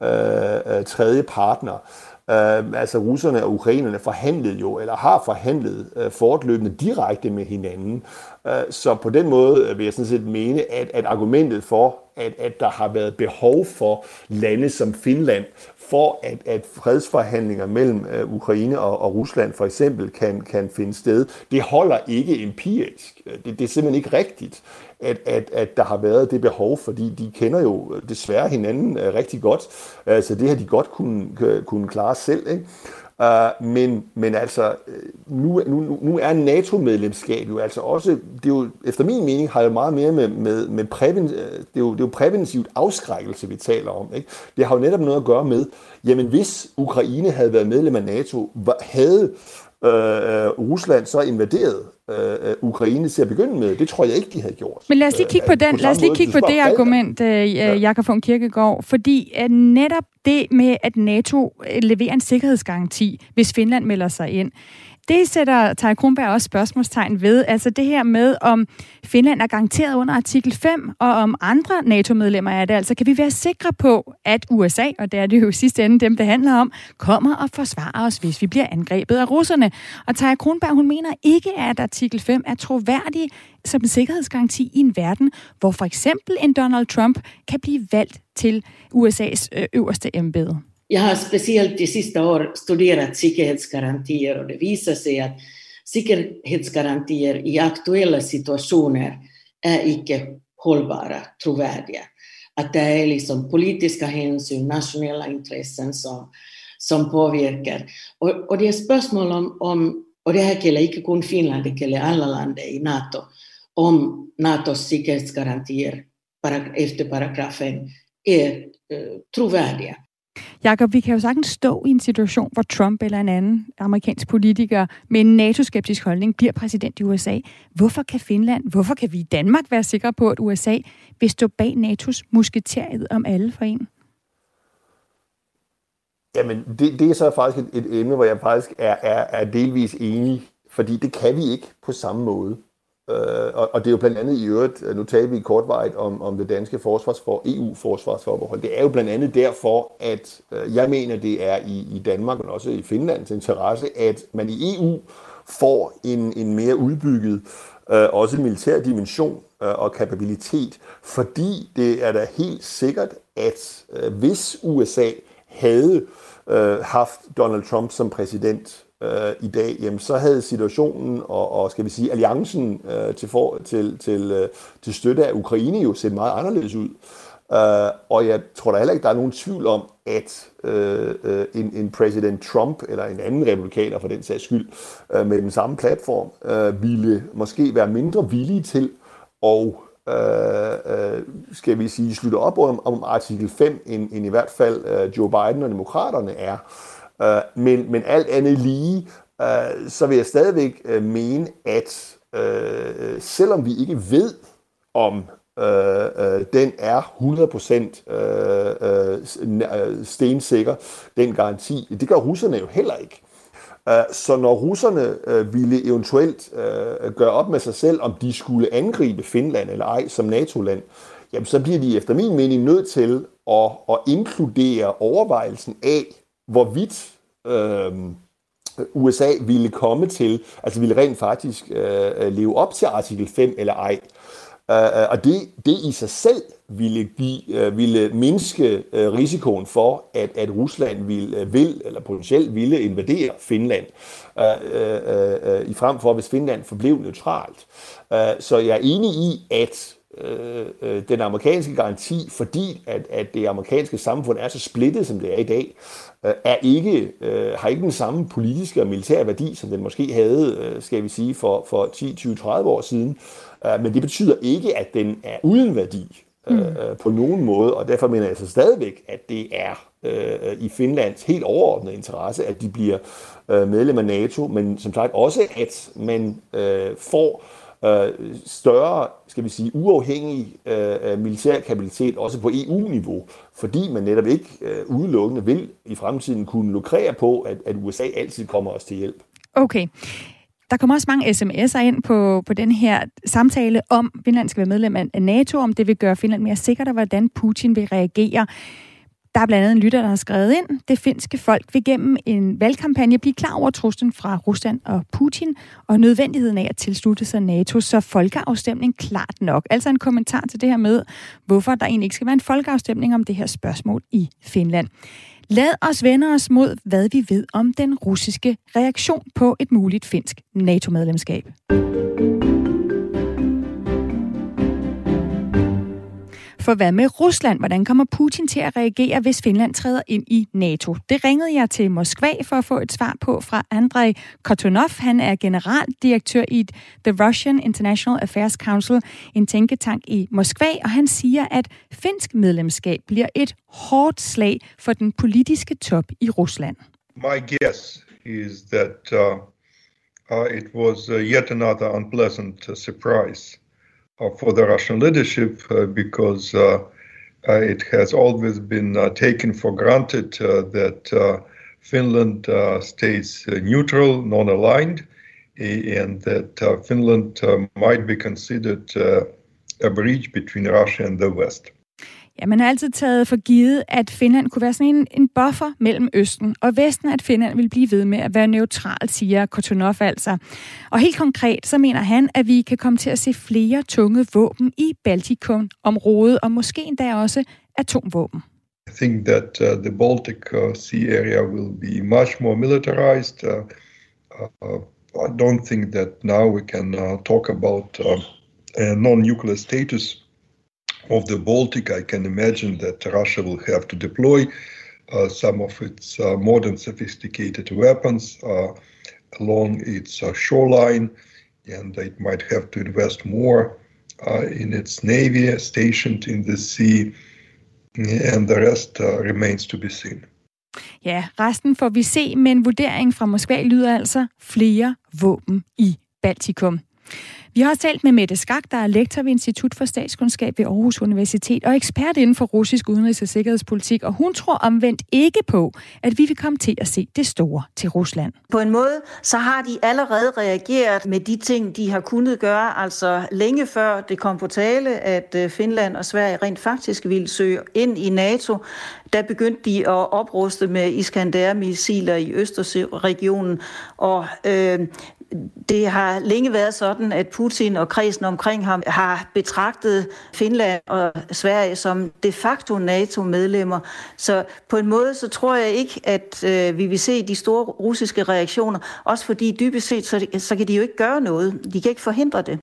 øh, øh tredje partner. Uh, altså russerne og ukrainerne forhandlede jo, eller har forhandlet uh, fortløbende direkte med hinanden. Uh, så på den måde vil jeg sådan set mene, at, at argumentet for, at, at der har været behov for lande som Finland, for at, at fredsforhandlinger mellem øh, Ukraine og, og Rusland for eksempel kan, kan finde sted, det holder ikke empirisk. Øh, det, det er simpelthen ikke rigtigt at, at, at der har været det behov, fordi de kender jo desværre hinanden uh, rigtig godt, uh, så det har de godt kunne, kunne klare selv. Ikke? Uh, men, men altså, øh, nu, nu, nu er NATO-medlemskab jo altså også, det er jo, efter min mening, har jo meget mere med, med, med præven, øh, det, er jo, det er jo præventivt afskrækkelse, vi taler om. Ikke? Det har jo netop noget at gøre med, jamen hvis Ukraine havde været medlem af NATO, havde øh, Rusland så invaderet øh, Ukraine til at begynde med. Det tror jeg ikke, de havde gjort. Men lad os lige kigge på, den, lad os lige kigge på det argument, øh, Jakob von Kirkegaard, fordi at netop det med, at NATO leverer en sikkerhedsgaranti, hvis Finland melder sig ind, det sætter Tej Kronberg også spørgsmålstegn ved. Altså det her med, om Finland er garanteret under artikel 5, og om andre NATO-medlemmer er det. Altså kan vi være sikre på, at USA, og det er det jo i sidste ende dem, det handler om, kommer og forsvarer os, hvis vi bliver angrebet af russerne. Og Tej Kronberg, hun mener ikke, at artikel 5 er troværdig som en sikkerhedsgaranti i en verden, hvor for eksempel en Donald Trump kan blive valgt til USA's øh, øverste embede. Jag har speciellt de sista år studerat säkerhetsgarantier och det visar sig att säkerhetsgarantier i aktuella situationer är icke hållbara, trovärdiga. Att det är liksom politiska hänsyn, nationella intressen som, som påverkar. Och, och det är spörsmål om, om, och det här gäller inte kun Finland, det gäller alla länder i NATO, om NATOs säkerhetsgarantier efter paragrafen är eh, trovärdiga. Jakob, vi kan jo sagtens stå i en situation, hvor Trump eller en anden amerikansk politiker med en NATO-skeptisk holdning bliver præsident i USA. Hvorfor kan Finland, hvorfor kan vi i Danmark være sikre på, at USA vil stå bag NATO's musketeriet om alle for en? Jamen, det, det er så faktisk et, et emne, hvor jeg faktisk er, er, er delvis enig, fordi det kan vi ikke på samme måde. Øh, og, og det er jo blandt andet i øvrigt, øh, nu taler vi kortvarigt om, om det danske forsvarsfor, EU-forsvarsforbehold. Det er jo blandt andet derfor, at øh, jeg mener, det er i, i Danmark, men også i Finlands interesse, at man i EU får en, en mere udbygget, øh, også militær dimension øh, og kapabilitet, fordi det er da helt sikkert, at øh, hvis USA havde øh, haft Donald Trump som præsident, øh, i dag, jamen, så havde situationen og, og skal vi sige, alliancen øh, til, for, til, til, øh, til støtte af Ukraine jo set meget anderledes ud. Øh, og jeg tror da heller ikke, der er nogen tvivl om, at øh, uh, en, en præsident Trump, eller en anden republikaner for den sags skyld, øh, med den samme platform, øh, ville måske være mindre villige til at øh, øh, skal vi sige, slutte op om, om artikel 5, end, end i hvert fald øh, Joe Biden og demokraterne er. Øh, Øh, men, men alt andet lige, øh, så vil jeg stadigvæk øh, mene, at øh, selvom vi ikke ved, om øh, øh, den er 100% øh, øh, øh, stensikker, den garanti, det gør russerne jo heller ikke. Øh, så når russerne øh, ville eventuelt gøre op med sig selv, om de skulle angribe Finland eller ej som NATO-land, jamen så bliver de efter min mening nødt til at, at inkludere overvejelsen af, hvorvidt øh, USA ville komme til, altså ville rent faktisk øh, øh leve op til artikel 5 eller ej. Uh, og det, det i sig selv ville, give, uh, ville mindske uh, risikoen for, at, at Rusland vil, uh, vil eller potentielt ville invadere Finland, uh, uh, uh, i frem for hvis Finland forblev neutralt. Uh, så jeg er enig i, at øh, den amerikanske garanti, fordi at, at det amerikanske samfund er så splittet, som det er i dag, er ikke, øh, har ikke den samme politiske og militære værdi, som den måske havde, øh, skal vi sige, for, for 10, 20, 30 år siden. Øh, men det betyder ikke, at den er uden værdi øh, mm. øh, på nogen måde, og derfor mener jeg altså stadigvæk, at det er øh, i Finlands helt overordnede interesse, at de bliver øh, medlem af NATO, men som sagt også, at man øh, får øh, Øh, større, skal vi sige, uafhængig øh, øh militær kapacitet, også på EU-niveau, fordi man netop ikke øh, udelukkende vil i fremtiden kunne lukrere på, at, at USA altid kommer os til hjælp. Okay. Der kommer også mange sms'er ind på, på den her samtale om, Finland skal være medlem af NATO, om det vil gøre Finland mere sikkert, og hvordan Putin vil reagere. Der er blandt andet en lytter, der har skrevet ind, det finske folk vil gennem en valgkampagne blive klar over truslen fra Rusland og Putin, og nødvendigheden af at tilslutte sig NATO, så folkeafstemning klart nok. Altså en kommentar til det her med, hvorfor der egentlig ikke skal være en folkeafstemning om det her spørgsmål i Finland. Lad os vende os mod, hvad vi ved om den russiske reaktion på et muligt finsk NATO-medlemskab. For hvad med Rusland? Hvordan kommer Putin til at reagere, hvis Finland træder ind i NATO? Det ringede jeg til Moskva for at få et svar på fra Andrei Kortunov. Han er generaldirektør i The Russian International Affairs Council, en tænketank i Moskva, og han siger, at finsk medlemskab bliver et hårdt slag for den politiske top i Rusland. My guess is that uh, uh, it was uh, yet another unpleasant uh, surprise Uh, for the Russian leadership uh, because uh, uh it has always been uh, taken for granted that Finland stays neutral, non aligned, and that Finland might be considered a bridge between Russia and the West. Ja, man har altid taget for givet, at Finland kunne være sådan en, en buffer mellem Østen og Vesten, at Finland vil blive ved med at være neutral, siger Kortunov altså. Og helt konkret, så mener han, at vi kan komme til at se flere tunge våben i Baltikum-området, og måske endda også atomvåben. I think that uh, the Baltic uh, Sea area will be much more militarized. Uh, uh, I don't think that now we can uh, talk about uh, a non-nuclear status of the Baltic, I can imagine that Russia will have to deploy uh, some of its uh, modern sophisticated weapons uh, along its uh, shoreline, and it might have to invest more uh, in its navy stationed in the sea, and the rest uh, remains to be seen. Ja, resten får vi se, men vurdering fra Moskva lyder altså flere våben i Baltikum. Vi har også talt med Mette Skak, der er lektor ved Institut for Statskundskab ved Aarhus Universitet og ekspert inden for russisk udenrigs- og sikkerhedspolitik, og hun tror omvendt ikke på, at vi vil komme til at se det store til Rusland. På en måde, så har de allerede reageret med de ting, de har kunnet gøre, altså længe før det kom på tale, at øh, Finland og Sverige rent faktisk ville søge ind i NATO der begyndte de at opruste med Iskander-missiler i Østersøregionen, og øh, det har længe været sådan, at Putin og kredsen omkring ham har betragtet Finland og Sverige som de facto NATO-medlemmer. Så på en måde, så tror jeg ikke, at øh, vi vil se de store russiske reaktioner, også fordi dybest set, så, så kan de jo ikke gøre noget. De kan ikke forhindre det.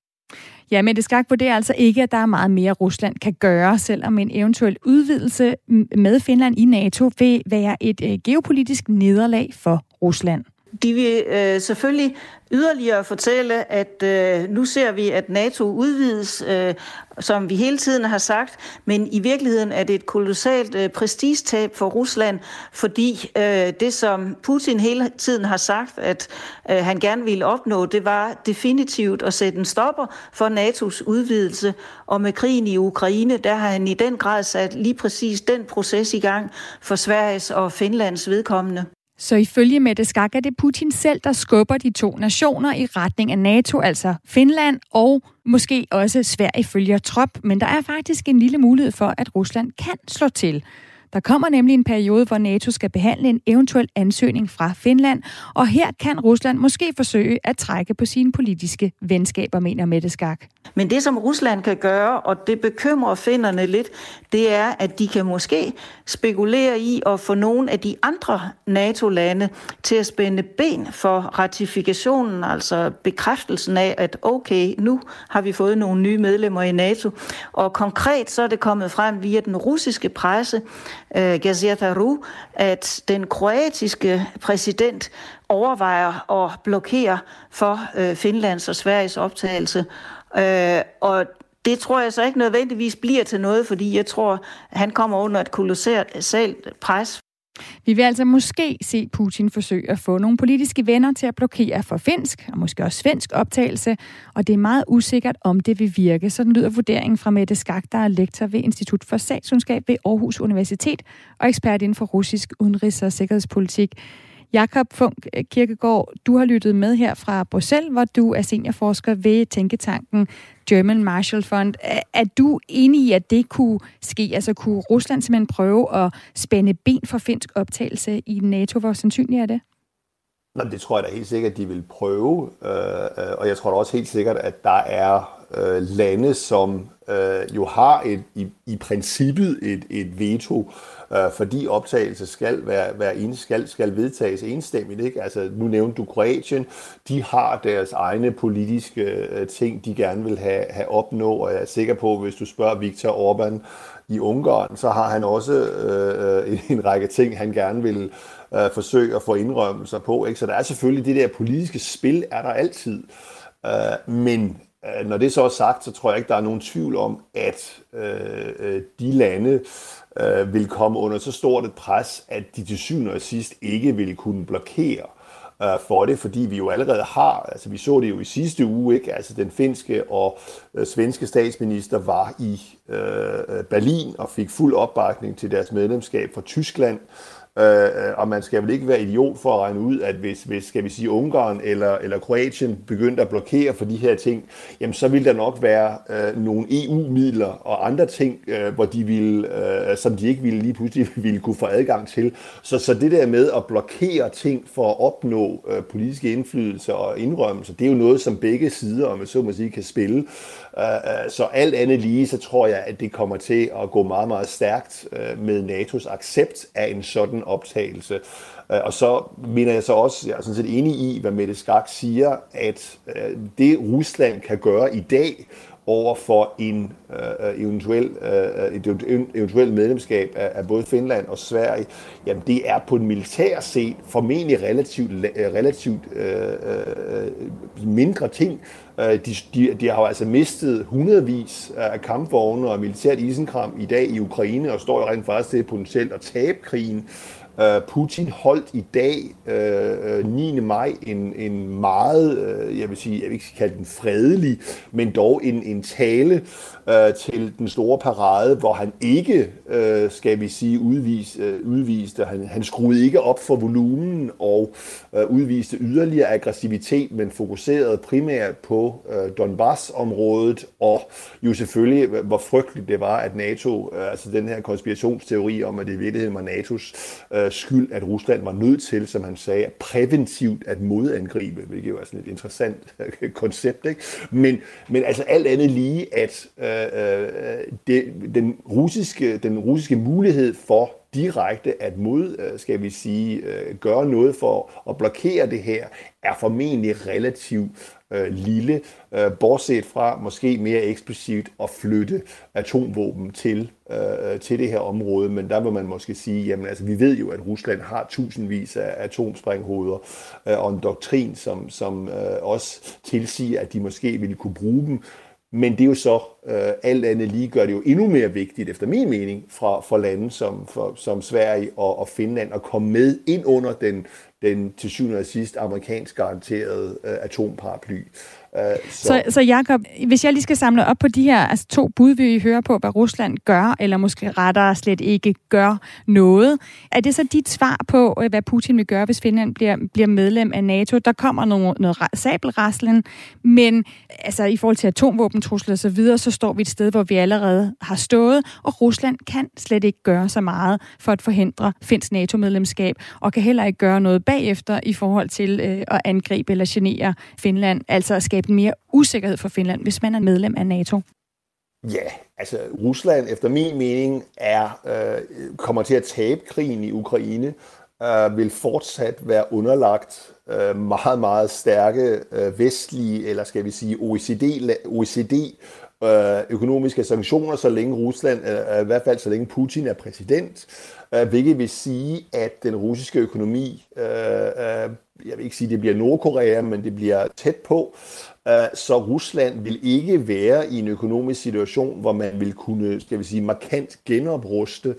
Ja, men det skal vurderer altså ikke, at der er meget mere, Rusland kan gøre, selvom en eventuel udvidelse med Finland i NATO vil være et øh, geopolitisk nederlag for Rusland. De vil øh, selvfølgelig yderligere fortælle, at øh, nu ser vi, at NATO udvides, øh, som vi hele tiden har sagt, men i virkeligheden er det et kolossalt øh, prestigetab for Rusland, fordi øh, det, som Putin hele tiden har sagt, at øh, han gerne ville opnå, det var definitivt at sætte en stopper for NATO's udvidelse, og med krigen i Ukraine, der har han i den grad sat lige præcis den proces i gang for Sveriges og Finlands vedkommende. Så ifølge Mette Skak er det Putin selv, der skubber de to nationer i retning af NATO, altså Finland og måske også Sverige følger trop. Men der er faktisk en lille mulighed for, at Rusland kan slå til. Der kommer nemlig en periode, hvor NATO skal behandle en eventuel ansøgning fra Finland, og her kan Rusland måske forsøge at trække på sine politiske venskaber, mener Mette Skak. Men det, som Rusland kan gøre, og det bekymrer finderne lidt, det er, at de kan måske spekulere i at få nogle af de andre NATO-lande til at spænde ben for ratifikationen, altså bekræftelsen af, at okay, nu har vi fået nogle nye medlemmer i NATO. Og konkret så er det kommet frem via den russiske presse, øh, Gazeta Ru, at den kroatiske præsident overvejer at blokere for øh, Finlands og Sveriges optagelse. Øh, og det tror jeg så ikke nødvendigvis bliver til noget, fordi jeg tror, han kommer under et kolossalt pres vi vil altså måske se Putin forsøge at få nogle politiske venner til at blokere for finsk og måske også svensk optagelse, og det er meget usikkert, om det vil virke. Sådan lyder vurderingen fra Mette Skak, der er lektor ved Institut for Statskundskab ved Aarhus Universitet og ekspert inden for russisk udenrigs- og sikkerhedspolitik. Jakob Funk Kirkegaard, du har lyttet med her fra Bruxelles, hvor du er seniorforsker ved Tænketanken German Marshall Fund. Er, du enig i, at det kunne ske? Altså kunne Rusland simpelthen prøve at spænde ben for finsk optagelse i NATO? Hvor sandsynligt er det? Nå, det tror jeg da helt sikkert, at de vil prøve. Øh, øh, og jeg tror da også helt sikkert, at der er øh, lande, som øh, jo har et, i, i princippet et, et veto, øh, fordi optagelse skal, være, være skal, skal vedtages enstemmigt. Ikke? Altså, nu nævnte du Kroatien. De har deres egne politiske øh, ting, de gerne vil have, have opnå, og jeg er sikker på, hvis du spørger Viktor Orbán i Ungarn, så har han også øh, øh en, en række ting, han gerne vil øh, forsøge at få indrømmelser på. Ikke? Så der er selvfølgelig det der politiske spil, er der altid. Øh, men Øh, når det så er sagt, så tror jeg ikke, der er nogen tvivl om, at øh, øh, de lande øh, vil komme under så stort et pres, at de til syvende og sidst ikke vil kunne blokere øh, for det, fordi vi jo allerede har, altså vi så det jo i sidste uge, ikke? altså den finske og øh, svenske statsminister var i øh, øh Berlin og fik fuld opbakning til deres medlemskab fra Tyskland, Øh, øh, og man skal vel ikke være idiot for at regne ud, at hvis, hvis skal vi sige, Ungarn eller, eller Kroatien begyndte at blokere for de her ting, jamen så vil der nok være øh, nogle EU-midler og andre ting, øh, hvor de ville, øh, som de ikke ville lige pludselig [LAUGHS] ville kunne få adgang til. Så, så det der med at blokere ting for at opnå øh, politiske indflydelse og indrømmelser, det er jo noget, som begge sider, om jeg så må sige, kan spille. Øh, øh, så alt andet lige, så tror jeg, at det kommer til at gå meget, meget stærkt øh, med NATO's accept af en sådan optagelse. Øh, og så mener jeg så også, jeg er sådan set enig i, hvad Mette Skak siger, at det Rusland kan gøre i dag, over for en øh, øh eventuel, øh, øh et eventuelt medlemskab af, af både Finland og Sverige, jamen det er på en militær set formentlig relativt, øh, relativt øh, mindre ting. De, de, de har jo altså mistet hundredvis af kampvogne og militært isenkram i dag i Ukraine, og står jo rent faktisk til potentielt at tabe krigen. Øh, Øh, Putin holdt i dag, øh, øh, 9. Maj, en, en meget, jeg vil sige, jeg vil ikke kalde den fredelig, men dog en, en tale øh, til den store parade, hvor han ikke, øh, skal vi sige, udvis, øh, udviste, han, han skruede ikke op for volumen og øh, udviste yderligere aggressivitet, men fokuserede primært på øh, Donbass-området, og jo selvfølgelig, hvor frygteligt det var, at NATO, øh, altså den her konspirationsteori om, at det i virkeligheden var NATO's øh, skyld, at Rusland var nødt til, som han sagde, præventivt at modangribe, hvilket jo er sådan et interessant øh, koncept, ikke? Men, men altså alt andet lige, at øh, øh, det, den, russiske, den russiske mulighed for direkte at mod, øh, skal vi sige, gøre noget for at blokere det her, er formentlig relativt øh, lille, øh, bortset fra måske mere eksplicit at flytte atomvåben til, øh, til det her område. Men der vil man måske sige, jamen altså vi ved jo, at Rusland har tusindvis af atomsprænghoveder øh, og en doktrin, som, som øh, også tilsiger, at de måske ville kunne bruge dem men det er jo så øh, alt andet lige gør det jo endnu mere vigtigt, efter min mening, fra, for lande som, for, som Sverige og, og Finland at komme med ind under den, den til syvende og sidst amerikansk garanterede øh, atomparaply. Øh, så, så, så Jakob, hvis jeg lige skal samle op på de her altså to bud, vi hører på, hvad Rusland gør, eller måske rettere slet ikke gør noget, er det så dit svar på, øh, hvad Putin vil gøre, hvis Finland bliver, bliver medlem af NATO? Der kommer noget, noget sabelraslen, men altså, i forhold til atomvåbentrusler og så videre, så står vi et sted, hvor vi allerede har stået, og Rusland kan slet ikke gøre så meget for at forhindre finsk NATO-medlemskab, og kan heller ikke gøre noget bagefter i forhold til øh, at angribe eller genere Finland, altså at skabe skabe mere usikkerhed for Finland, hvis man er medlem af NATO? Ja, altså Rusland efter min mening er øh, kommer til at tabe krigen i Ukraine, øh, vil fortsat være underlagt øh, meget, meget stærke øh, vestlige, eller skal vi sige OECD, OECD øh, økonomiske sanktioner, så længe Rusland, øh, i hvert fald så længe Putin er præsident, øh, hvilket vil sige, at den russiske økonomi, øh, øh, jeg vil ikke sige, at det bliver Nordkorea, men det bliver tæt på, Øh, så Rusland vil ikke være i en økonomisk situation, hvor man vil kunne, skal vi sige, markant genopruste.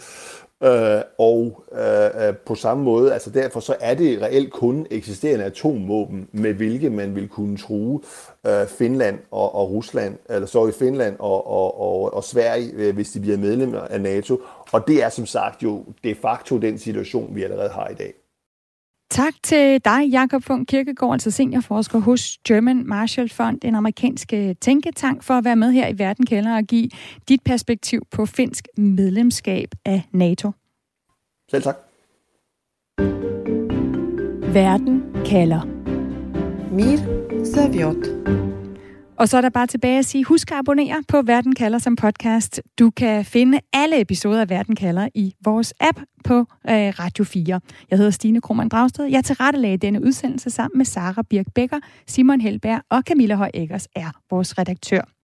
Øh, og øh, øh, på samme måde, altså derfor så er det reelt kun eksisterende atomvåben, med hvilke man vil kunne true øh, Finland og, og Rusland, eller så i Finland og, og, og, og Sverige, øh, hvis de bliver medlemmer af NATO. Og det er som sagt jo de facto den situation, vi allerede har i dag. Tak til dig, Jakob Funk Kirkegaard, altså seniorforsker hos German Marshall Fund, en amerikansk øh, tænketank, for at være med her i Verden Kælder og give dit perspektiv på finsk medlemskab af NATO. Selv tak. Verden kalder. Mir Saviot. Og så er der bare tilbage at sige, husk at abonnere på Verden kalder som podcast. Du kan finde alle episoder af Verden kalder i vores app på øh, Radio 4. Jeg hedder Stine Krohmann Dragsted. Jeg tilrettelagde denne udsendelse sammen med Sara Birk Becker, Simon Helberg og Camilla Høj Eggers er vores redaktør.